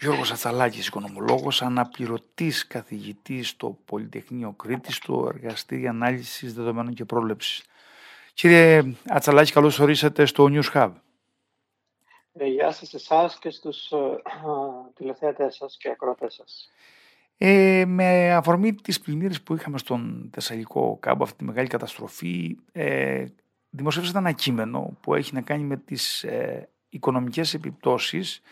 Γιώργος Ατσαλάκης, οικονομολόγος, αναπληρωτής καθηγητής στο Πολυτεχνείο Κρήτης, στο Εργαστήριο Ανάλυσης Δεδομένων και Πρόβλεψης. Κύριε Ατσαλάκη, καλώς ορίσατε στο News Hub. Ε, γεια σας εσάς και στους ε, τηλεθέατες σας και ακροατές σας. Ε, με αφορμή τις πλημμύρες που είχαμε στον Θεσσαλικό κάμπο, αυτή τη μεγάλη καταστροφή, ε, δημοσιεύσατε ένα κείμενο που έχει να κάνει με τις ε, οικονομικές επιπτώσεις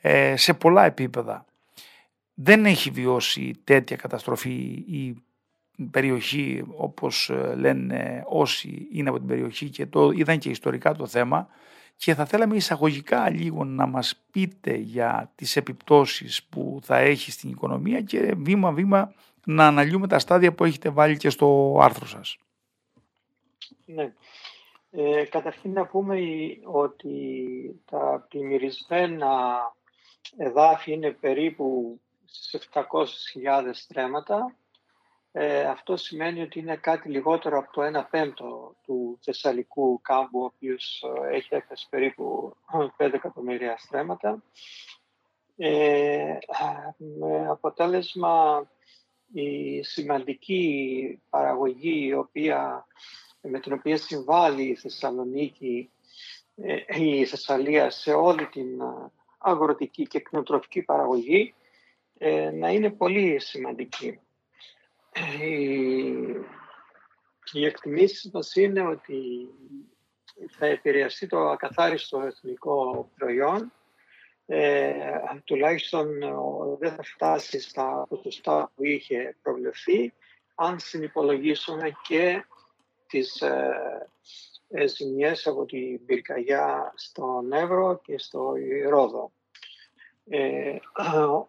ε, σε πολλά επίπεδα. Δεν έχει βιώσει τέτοια καταστροφή η περιοχή όπως ε, λένε όσοι είναι από την περιοχή και το είδαν και ιστορικά το θέμα και θα θέλαμε εισαγωγικά λίγο να μας πείτε για τις επιπτώσεις που θα έχει στην οικονομία και βήμα-βήμα να αναλύουμε τα στάδια που έχετε βάλει και στο άρθρο σας. Ναι. Ε, καταρχήν να πούμε ότι τα πλημμυρισμένα εδάφη είναι περίπου στις 700.000 στρέμματα. Ε, αυτό σημαίνει ότι είναι κάτι λιγότερο από το 1 πέμπτο του Θεσσαλικού κάμπου, ο οποίος ε, έχει έκταση περίπου 5 εκατομμύρια στρέμματα. Ε, με αποτέλεσμα η σημαντική παραγωγή η οποία, με την οποία συμβάλλει η Θεσσαλονίκη, ε, η Θεσσαλία σε όλη την αγροτική και κτηνοτροφική παραγωγή ε, να είναι πολύ σημαντική. Οι εκτιμήσεις μας είναι ότι θα επηρεαστεί το ακαθάριστο εθνικό προϊόν ε, τουλάχιστον δεν θα φτάσει στα ποσοστά που είχε προβλεφθεί αν συνυπολογίσουμε και τις ε, ε, ζημιές από την πυρκαγιά στον Εύρο και στο Ρόδο. Ε,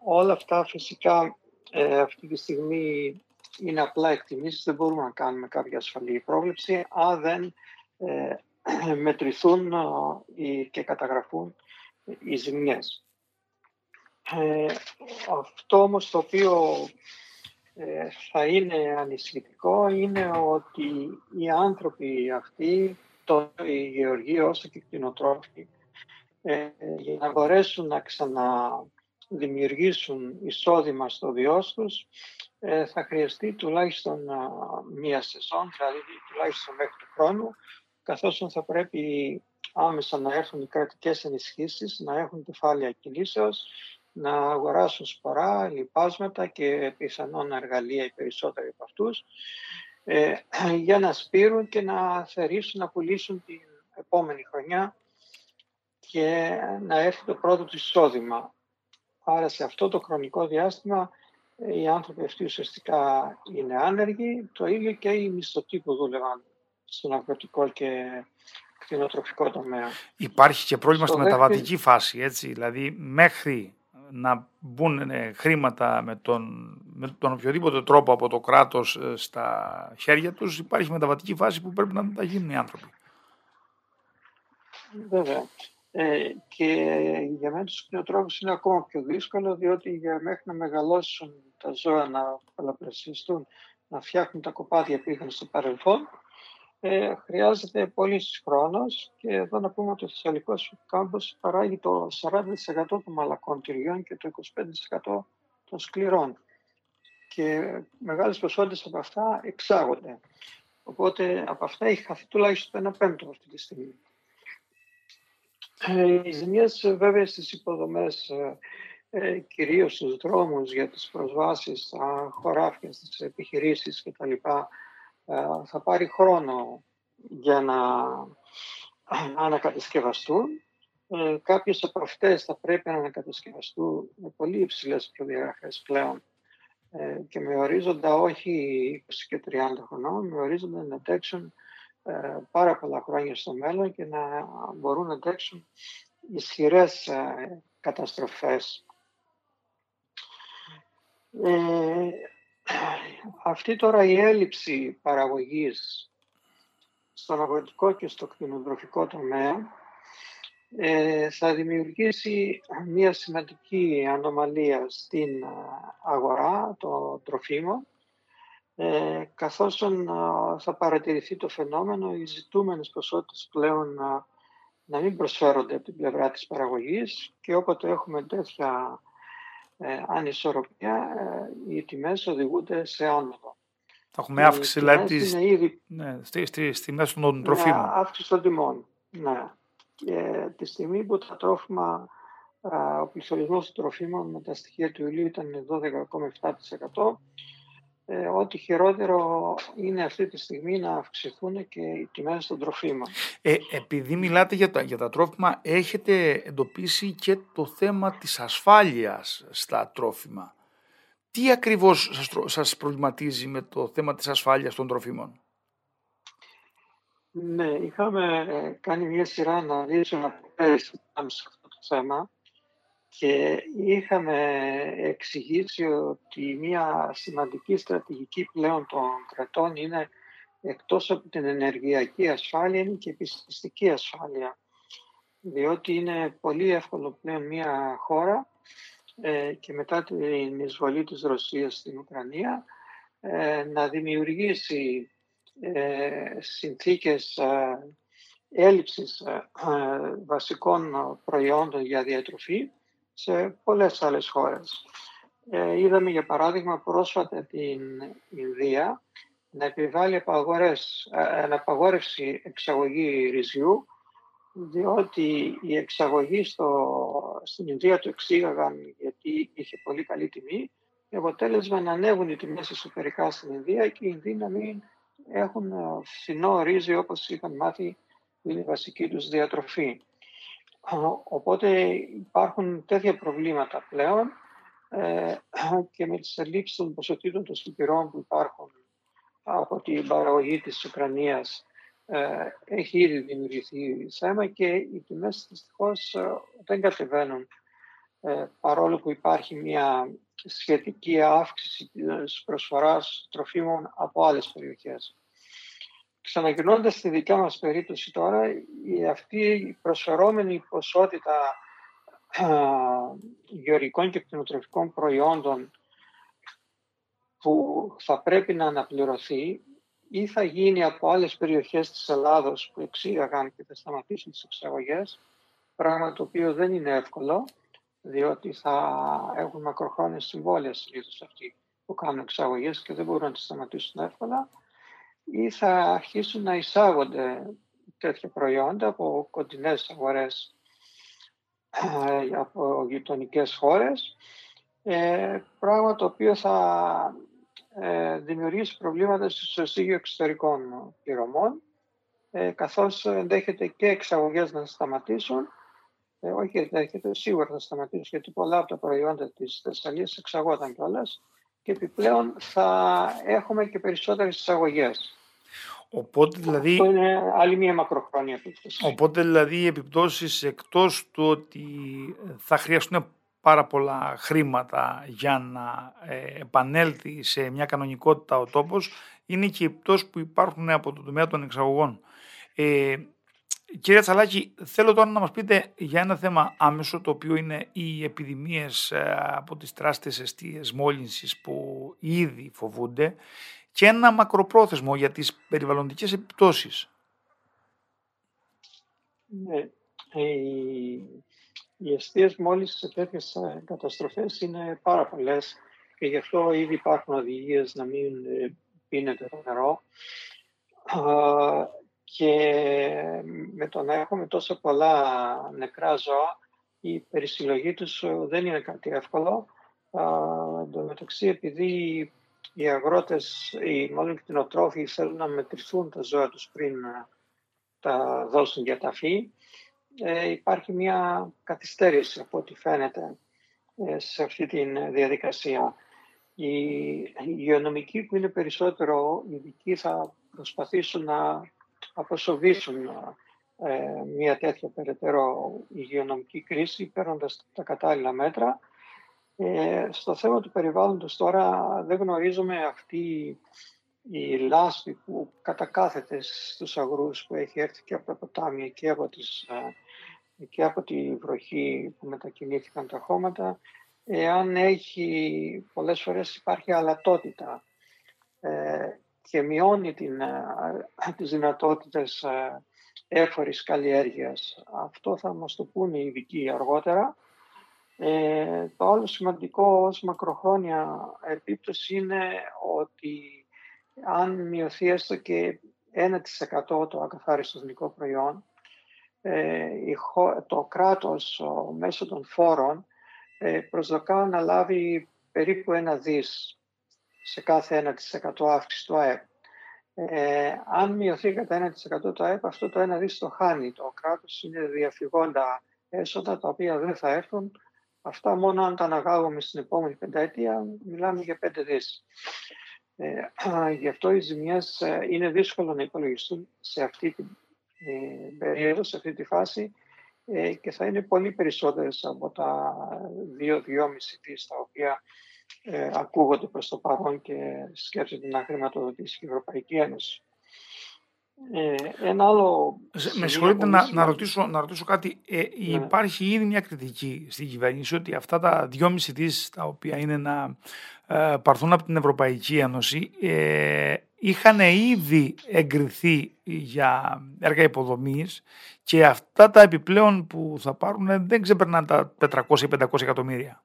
όλα αυτά φυσικά ε, αυτή τη στιγμή είναι απλά εκτιμήσεις, δεν μπορούμε να κάνουμε κάποια ασφαλή πρόβλεψη αν δεν ε, μετρηθούν ε, και καταγραφούν οι ζημιές. αυτό όμως το οποίο θα είναι ανησυχητικό είναι ότι οι άνθρωποι αυτοί το οι γεωργοί όσο και οι κτηνοτρόφοι ε, για να μπορέσουν να ξαναδημιουργήσουν εισόδημα στο βιός τους ε, θα χρειαστεί τουλάχιστον μία σεζόν, δηλαδή τουλάχιστον μέχρι του χρόνου, καθώς θα πρέπει άμεσα να έρθουν οι κρατικές ενισχύσεις, να έχουν κεφάλαια κινήσεως, να αγοράσουν σπορά, λιπάσματα και πιθανόν εργαλεία οι περισσότεροι από αυτούς, ε, για να σπείρουν και να θερήσουν να πουλήσουν την επόμενη χρονιά και να έρθει το πρώτο του εισόδημα. Άρα σε αυτό το χρονικό διάστημα ε, οι άνθρωποι αυτοί ουσιαστικά είναι άνεργοι, το ίδιο και οι μισθωτοί που δούλευαν στον αγροτικό και κτηνοτροφικό τομέα. Υπάρχει και πρόβλημα στη μεταβατική φάση, έτσι, δηλαδή μέχρι να μπουν ε, χρήματα με τον, με τον οποιοδήποτε τρόπο από το κράτος ε, στα χέρια τους, υπάρχει μεταβατική φάση που πρέπει να τα γίνουν οι άνθρωποι. Βέβαια. Ε, και για μένα τους κτηνοτρόφους είναι ακόμα πιο δύσκολο, διότι για μέχρι να μεγαλώσουν τα ζώα, να πολλαπλασιαστούν, να φτιάχνουν τα κοπάδια που είχαν στο παρελθόν, ε, χρειάζεται πολύ χρόνος και εδώ να πούμε ότι ο Θεσσαλικός κάμπος παράγει το 40% των μαλακών τυριών και το 25% των σκληρών. Και μεγάλες ποσότητες από αυτά εξάγονται. Οπότε από αυτά έχει χαθεί τουλάχιστον ένα πέμπτο αυτή τη στιγμή. Ε, οι ζημιές βέβαια στις υποδομές, ε, ε, κυρίως στους δρόμους για τις προσβάσεις στα χωράφια, στις επιχειρήσεις κτλ. Ε, θα πάρει χρόνο για να ανακατασκευαστούν. Ε, κάποιες από αυτές θα πρέπει να ανακατασκευαστούν με πολύ υψηλές προδιαγραφές πλέον ε, και με ορίζοντα όχι 20 και 30 χρονών, με ορίζοντα να αντέξουν ε, πάρα πολλά χρόνια στο μέλλον και να μπορούν να αντέξουν ισχυρές ε, καταστροφές. Ε, αυτή τώρα η έλλειψη παραγωγής στον αγροτικό και στο κτηνοτροφικό τομέα ε, θα δημιουργήσει μια σημαντική ανομαλία στην αγορά των τροφίμων ε, καθώς θα παρατηρηθεί το φαινόμενο οι ζητούμενες ποσότητες πλέον να μην προσφέρονται από την πλευρά της παραγωγής και όποτε έχουμε τέτοια ε, ανισορροπία, ε, οι τιμές οδηγούνται σε άνοδο. Θα έχουμε αύξηση δηλαδή της... ήδη... ναι, στη, στη, στη μέση των ναι, τροφίμων. Ναι, αύξηση των τιμών. Ναι. Και τη στιγμή που τα τρόφιμα, ο πληθωρισμός των τροφίμων με τα στοιχεία του Ιουλίου ήταν 12,7%, ε, ό,τι χειρότερο είναι αυτή τη στιγμή να αυξηθούν και οι τιμές των τροφίμων. Ε, επειδή μιλάτε για τα, για τα τρόφιμα, έχετε εντοπίσει και το θέμα της ασφάλειας στα τρόφιμα. Τι ακριβώς σας, σας προβληματίζει με το θέμα της ασφάλειας των τροφίμων; Ναι, είχαμε ε, κάνει μια σειρά αναλύσεων από πέρυσι σε αυτό το θέμα και είχαμε εξηγήσει ότι μια σημαντική στρατηγική πλέον των κρατών είναι εκτός από την ενεργειακή ασφάλεια είναι και η επιστημιστική ασφάλεια. Διότι είναι πολύ εύκολο πλέον μια χώρα ε, και μετά την εισβολή της Ρωσίας στην Ουκρανία ε, να δημιουργήσει ε, συνθήκες ε, έλλειψης ε, βασικών προϊόντων για διατροφή σε πολλές άλλες χώρες. Ε, είδαμε για παράδειγμα πρόσφατα την Ινδία να επιβάλλει απαγορές, ε, απαγόρευση εξαγωγή ρυζιού διότι η εξαγωγή στο, στην Ινδία το εξήγαγαν γιατί είχε πολύ καλή τιμή και αποτέλεσμα να ανέβουν οι τιμές εσωτερικά στην Ινδία και οι Ινδοί να μην έχουν φθηνό ρύζι όπως είχαν μάθει που είναι η βασική τους διατροφή. Οπότε υπάρχουν τέτοια προβλήματα πλέον ε, και με τις ελλείψεις των ποσοτήτων των συμπληρών που υπάρχουν από την παραγωγή της Ουκρανίας ε, έχει ήδη δημιουργηθεί θέμα και οι τιμές δυστυχώς ε, δεν κατεβαίνουν παρόλο που υπάρχει μια σχετική αύξηση της προσφοράς τροφίμων από άλλες περιοχές. Ξαναγυρνώντας στη δικιά μας περίπτωση τώρα, η, αυτή η προσφερόμενη ποσότητα γεωρικών και κτηνοτροφικών προϊόντων που θα πρέπει να αναπληρωθεί ή θα γίνει από άλλες περιοχές της Ελλάδος που εξήγαγαν και θα σταματήσουν τις εξαγωγές, πράγμα το οποίο δεν είναι εύκολο, διότι θα έχουν μακροχρόνια συμβόλαια συνήθως αυτοί που κάνουν εξαγωγές και δεν μπορούν να τις σταματήσουν εύκολα ή θα αρχίσουν να εισάγονται τέτοια προϊόντα από κοντινές αγορές ε, από γειτονικές χώρες ε, πράγμα το οποίο θα ε, δημιουργήσει προβλήματα στο ισοζύγιο εξωτερικών πληρωμών ε, καθώς ενδέχεται και εξαγωγές να σταματήσουν ε, όχι ενδέχεται, σίγουρα θα σταματήσουν γιατί πολλά από τα προϊόντα της Θεσσαλίας εξαγόταν κιόλας και επιπλέον θα έχουμε και περισσότερες εισαγωγές. Οπότε δηλαδή, Αυτό είναι άλλη μια μακροχρόνια επίπτωση. Οπότε δηλαδή οι επιπτώσεις εκτός του ότι θα χρειαστούν πάρα πολλά χρήματα για να ε, επανέλθει σε μια κανονικότητα ο τόπος είναι και οι επιπτώσεις που υπάρχουν από το τομέα των εξαγωγών. Ε, Κύριε Τσαλάκη, θέλω τώρα να μας πείτε για ένα θέμα άμεσο, το οποίο είναι οι επιδημίες ε, από τις τράστες αιστείες μόλυνσης που ήδη φοβούνται και ένα μακροπρόθεσμο για τις περιβαλλοντικές επιπτώσεις. Ναι. Οι, οι αιστείες μόλις σε τέτοιες ε, καταστροφές είναι πάρα πολλές και γι' αυτό ήδη υπάρχουν οδηγίες να μην ε, πίνετε το νερό και με το να έχουμε τόσο πολλά νεκρά ζώα, η περισυλλογή τους ε, δεν είναι κάτι εύκολο. Εν τω μεταξύ, επειδή οι αγρότες, οι μάλλον κτηνοτρόφοι θέλουν να μετρηθούν τα ζώα τους πριν ε, τα δώσουν για ταφή, ε, υπάρχει μια καθυστέρηση από ό,τι φαίνεται σε αυτή τη διαδικασία. Οι υγειονομικοί που είναι περισσότερο ειδικοί θα προσπαθήσουν να αποσοβήσουν ε, μια τέτοια περαιτέρω υγειονομική κρίση παίρνοντας τα κατάλληλα μέτρα. Ε, στο θέμα του περιβάλλοντος τώρα δεν γνωρίζουμε αυτή η λάσπη που κατακάθεται στους αγρούς που έχει έρθει και από τα ποτάμια και από, τις, ε, και από τη βροχή που μετακινήθηκαν τα χώματα εάν έχει πολλές φορές υπάρχει αλατότητα ε, και μειώνει την, ε, τις δυνατότητες έφορης καλλιέργειας. Αυτό θα μας το πούνε οι ειδικοί αργότερα. Ε, το άλλο σημαντικό ως μακροχρόνια επίπτωση είναι ότι αν μειωθεί έστω και 1% το ακαθάριστος εθνικό προϊόν, ε, το κράτος μέσω των φόρων ε, προσδοκά να λάβει περίπου ένα δις σε κάθε 1% αύξηση του ΑΕΠ. Ε, αν μειωθεί κατά 1% το ΑΕΠ, αυτό το 1 δις το χάνει. Το κράτος είναι διαφυγόντα έσοδα τα οποία δεν θα έρθουν. Αυτά μόνο αν τα αναγάγουμε στην επόμενη πενταετία, μιλάμε για 5 δις. Ε, γι' αυτό οι ζημιές ε, είναι δύσκολο να υπολογιστούν σε αυτή την ε, περίοδο, σε αυτή τη φάση ε, και θα είναι πολύ περισσότερες από τα 2-2,5 δις τα οποία ε, ακούγονται προς το παρόν και σκέφτεται να χρηματοδοτήσει η Ευρωπαϊκή Ένωση. Ε, ένα άλλο... Με συγχωρείτε να, να, ρωτήσω, να ρωτήσω κάτι. Ε, ναι. Υπάρχει ήδη μια κριτική στην κυβέρνηση ότι αυτά τα 2,5 δις τα οποία είναι να ε, παρθούν από την Ευρωπαϊκή Ένωση ε, είχαν ήδη εγκριθεί για έργα υποδομής και αυτά τα επιπλέον που θα πάρουν δεν ξεπερνάνε τα 400-500 εκατομμύρια.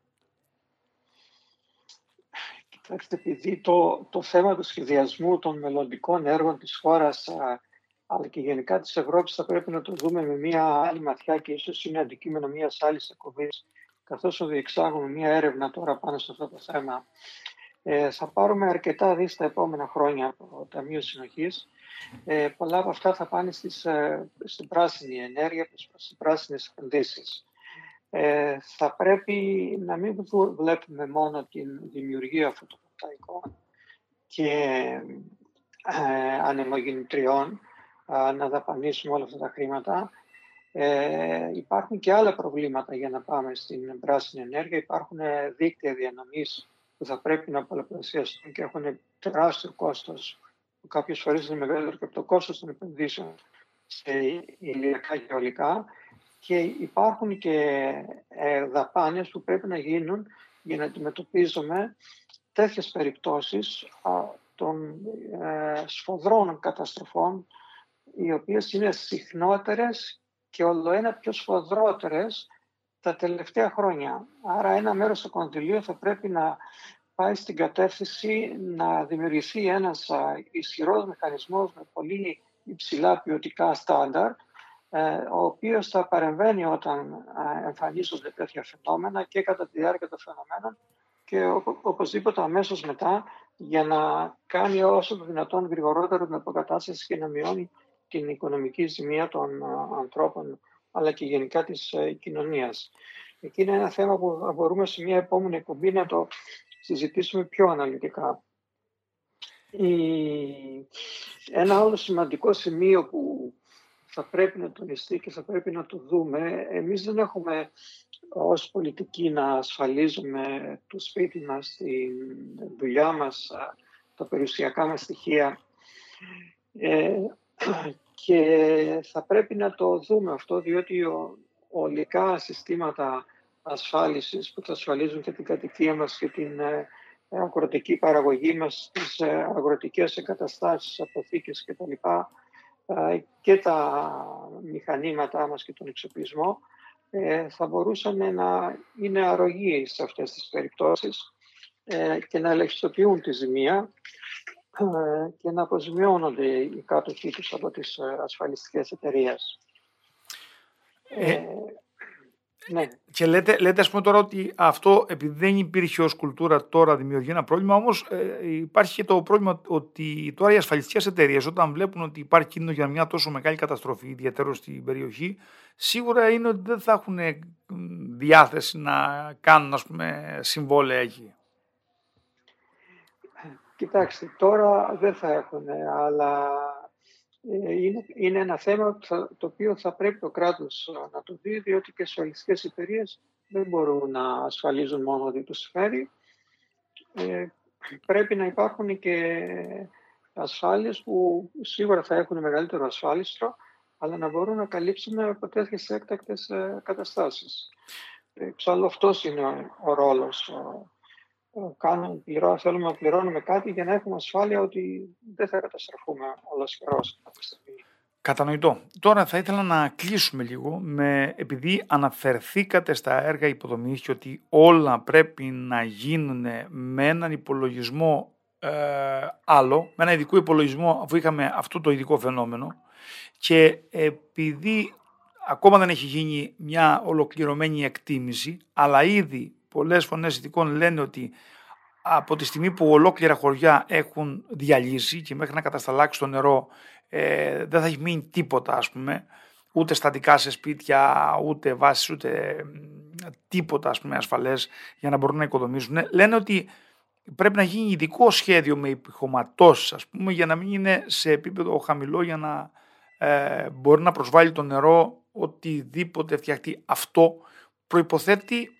Κοιτάξτε, επειδή το, το θέμα του σχεδιασμού των μελλοντικών έργων της χώρας αλλά και γενικά της Ευρώπης θα πρέπει να το δούμε με μια άλλη ματιά και ίσως είναι αντικείμενο μιας άλλης εκπομπής καθώς διεξάγουμε μια έρευνα τώρα πάνω σε αυτό το θέμα. Ε, θα πάρουμε αρκετά δις τα επόμενα χρόνια από το Ταμείο Συνοχής. Ε, πολλά από αυτά θα πάνε στις, ε, στην πράσινη ενέργεια, στις πράσινες επενδύσεις. Ε, θα πρέπει να μην βλέπουμε μόνο την δημιουργία φωτοβολταϊκών και ε, ανεμογεννητριών, να δαπανίσουμε όλα αυτά τα χρήματα. Ε, υπάρχουν και άλλα προβλήματα για να πάμε στην πράσινη ενέργεια. Υπάρχουν δίκτυα διανομής που θα πρέπει να πολλαπλασιαστούν και έχουν τεράστιο κόστος. Κάποιες φορές είναι μεγαλύτερο και από το κόστος των επενδύσεων σε ηλιακά και ολικά και υπάρχουν και ε, δαπάνες που πρέπει να γίνουν για να αντιμετωπίζουμε τέτοιες περιπτώσεις των ε, σφοδρών καταστροφών οι οποίες είναι συχνότερες και ολοένα πιο σφοδρότερες τα τελευταία χρόνια. Άρα ένα μέρος του κονδυλίου θα πρέπει να πάει στην κατεύθυνση να δημιουργηθεί ένας ισχυρός μηχανισμός με πολύ υψηλά ποιοτικά στάνταρ ε, ο οποίος θα παρεμβαίνει όταν εμφανίζονται τέτοια φαινόμενα και κατά τη διάρκεια των φαινομένων και οπωσδήποτε αμέσως μετά για να κάνει όσο το δυνατόν γρηγορότερο την αποκατάσταση και να μειώνει την οικονομική ζημία των ανθρώπων αλλά και γενικά της ε, κοινωνίας. Εκεί είναι ένα θέμα που μπορούμε σε μια επόμενη εκπομπή να το συζητήσουμε πιο αναλυτικά. Ένα άλλο σημαντικό σημείο που θα πρέπει να τονιστεί και θα πρέπει να το δούμε, εμείς δεν έχουμε ως πολιτικοί να ασφαλίζουμε το σπίτι μας, τη δουλειά μας, τα περιουσιακά μας στοιχεία. Ε, και θα πρέπει να το δούμε αυτό, διότι ο, ολικά συστήματα ασφάλισης που θα ασφαλίζουν και την κατοικία μας και την ε, αγροτική παραγωγή μας, τις ε, αγροτικές εγκαταστάσεις, αποθήκες κτλ. Ε, και τα μηχανήματά μας και τον εξοπλισμό ε, θα μπορούσαν να είναι αρρωγοί σε αυτές τις περιπτώσεις ε, και να ελεγχιστοποιούν τη ζημία ε, και να αποζημιώνονται οι κάτοχοι τους από τις ε, ασφαλιστικές εταιρείες. Ε, ναι. Και λέτε, λέτε ας πούμε τώρα ότι αυτό επειδή δεν υπήρχε ως κουλτούρα τώρα δημιουργεί ένα πρόβλημα όμως ε, υπάρχει και το πρόβλημα ότι τώρα οι ασφαλιστικές εταιρείες όταν βλέπουν ότι υπάρχει κίνδυνο για μια τόσο μεγάλη καταστροφή ιδιαίτερα στην περιοχή σίγουρα είναι ότι δεν θα έχουν διάθεση να κάνουν ας πούμε συμβόλαια εκεί. Κοιτάξτε, τώρα δεν θα έχουν, αλλά ε, είναι, είναι ένα θέμα το οποίο θα πρέπει το κράτος να το δει, διότι και οι ολιστικές εταιρείες δεν μπορούν να ασφαλίζουν μόνο ότι τους φέρει. Ε, πρέπει να υπάρχουν και ασφάλειες που σίγουρα θα έχουν μεγαλύτερο ασφάλιστρο, αλλά να μπορούν να καλύψουν από τέτοιες έκτακτες ε, καταστάσεις. Εξάλλου αυτός είναι ο ρόλος κάνουμε, πληρώ, θέλουμε να πληρώνουμε κάτι για να έχουμε ασφάλεια ότι δεν θα καταστραφούμε ολοσχερός κάποια στιγμή. Κατανοητό. Τώρα θα ήθελα να κλείσουμε λίγο με, επειδή αναφερθήκατε στα έργα υποδομής και ότι όλα πρέπει να γίνουν με έναν υπολογισμό ε, άλλο, με ένα ειδικό υπολογισμό αφού είχαμε αυτό το ειδικό φαινόμενο και επειδή ακόμα δεν έχει γίνει μια ολοκληρωμένη εκτίμηση αλλά ήδη πολλές φωνές ειδικών λένε ότι από τη στιγμή που ολόκληρα χωριά έχουν διαλύσει και μέχρι να κατασταλάξει το νερό ε, δεν θα έχει μείνει τίποτα ας πούμε, ούτε στατικά σε σπίτια, ούτε βάσεις, ούτε τίποτα ας πούμε ασφαλές για να μπορούν να οικοδομήσουν. Λένε ότι πρέπει να γίνει ειδικό σχέδιο με επιχωματώσεις ας πούμε για να μην είναι σε επίπεδο χαμηλό για να ε, μπορεί να προσβάλλει το νερό οτιδήποτε φτιαχτεί. Αυτό προϋποθέτει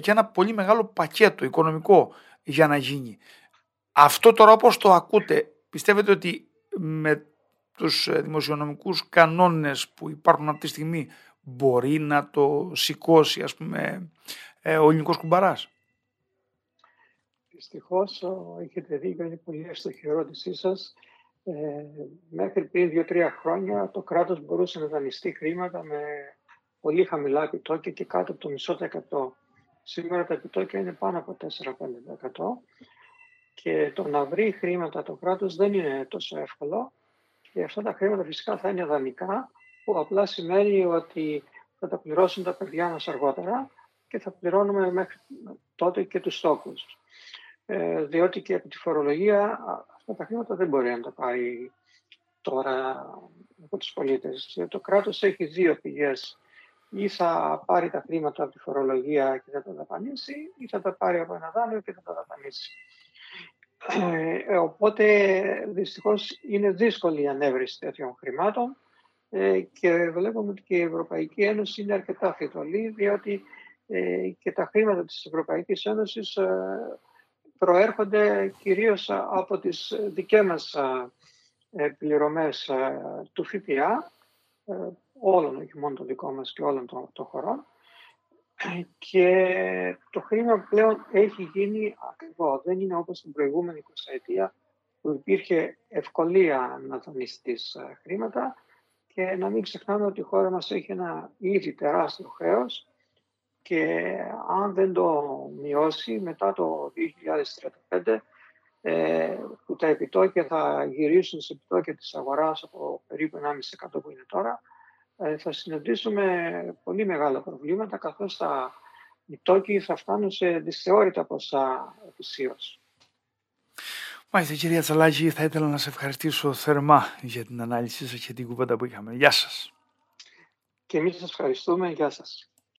και ένα πολύ μεγάλο πακέτο οικονομικό για να γίνει. Αυτό τώρα όπως το ακούτε, πιστεύετε ότι με τους ε, δημοσιονομικούς κανόνες που υπάρχουν αυτή τη στιγμή μπορεί να το σηκώσει ας πούμε ε, ο ελληνικός κουμπαράς; Δυστυχώς έχετε δίκιο, είναι πολύ εύστοχη η ερώτησή σας. Ε, μέχρι πριν δύο-τρία χρόνια το κράτος μπορούσε να δανειστεί χρήματα με πολύ χαμηλά επιτόκια και κάτω από το μισό εκατό. Σήμερα τα επιτόκια είναι πάνω από 4-5% και το να βρει χρήματα το κράτος δεν είναι τόσο εύκολο και αυτά τα χρήματα φυσικά θα είναι δανεικά που απλά σημαίνει ότι θα τα πληρώσουν τα παιδιά μας αργότερα και θα πληρώνουμε μέχρι τότε και τους στόχους. Ε, διότι και από τη φορολογία αυτά τα χρήματα δεν μπορεί να τα πάρει τώρα από τους πολίτες. Το κράτος έχει δύο πηγές ή θα πάρει τα χρήματα από τη φορολογία και θα τα δαπανίσει ή θα τα πάρει από ένα δάνειο και θα τα δαπανίσει. Ε, οπότε δυστυχώς είναι δύσκολη η ανέβρεση τέτοιων χρημάτων ε, και βλέπουμε ότι και η Ευρωπαϊκή Ένωση είναι αρκετά φιτολή διότι ε, και τα χρήματα της Ευρωπαϊκής Ένωσης ε, προέρχονται κυρίως από τις δικές μας ε, πληρωμές του ΦΠΑ όλων, όχι μόνο το δικό μας και όλων των, των χωρών. Και το χρήμα πλέον έχει γίνει ακριβό. Δεν είναι όπως την προηγούμενη 20 ετία που υπήρχε ευκολία να δανειστείς ε, χρήματα και να μην ξεχνάμε ότι η χώρα μας έχει ένα ήδη τεράστιο χρέος και αν δεν το μειώσει μετά το 2035 ε, που τα επιτόκια θα γυρίσουν σε επιτόκια της αγοράς από περίπου 1,5% που είναι τώρα, ε, θα συναντήσουμε πολύ μεγάλα προβλήματα καθώς τα τόκοι θα φτάνουν σε δυσθεώρητα ποσά ετησίως. Μάλιστα κυρία Τσαλάκη, θα ήθελα να σε ευχαριστήσω θερμά για την ανάλυση σας και την κουβέντα που είχαμε. Γεια σας. Και εμείς σας ευχαριστούμε. Γεια σας.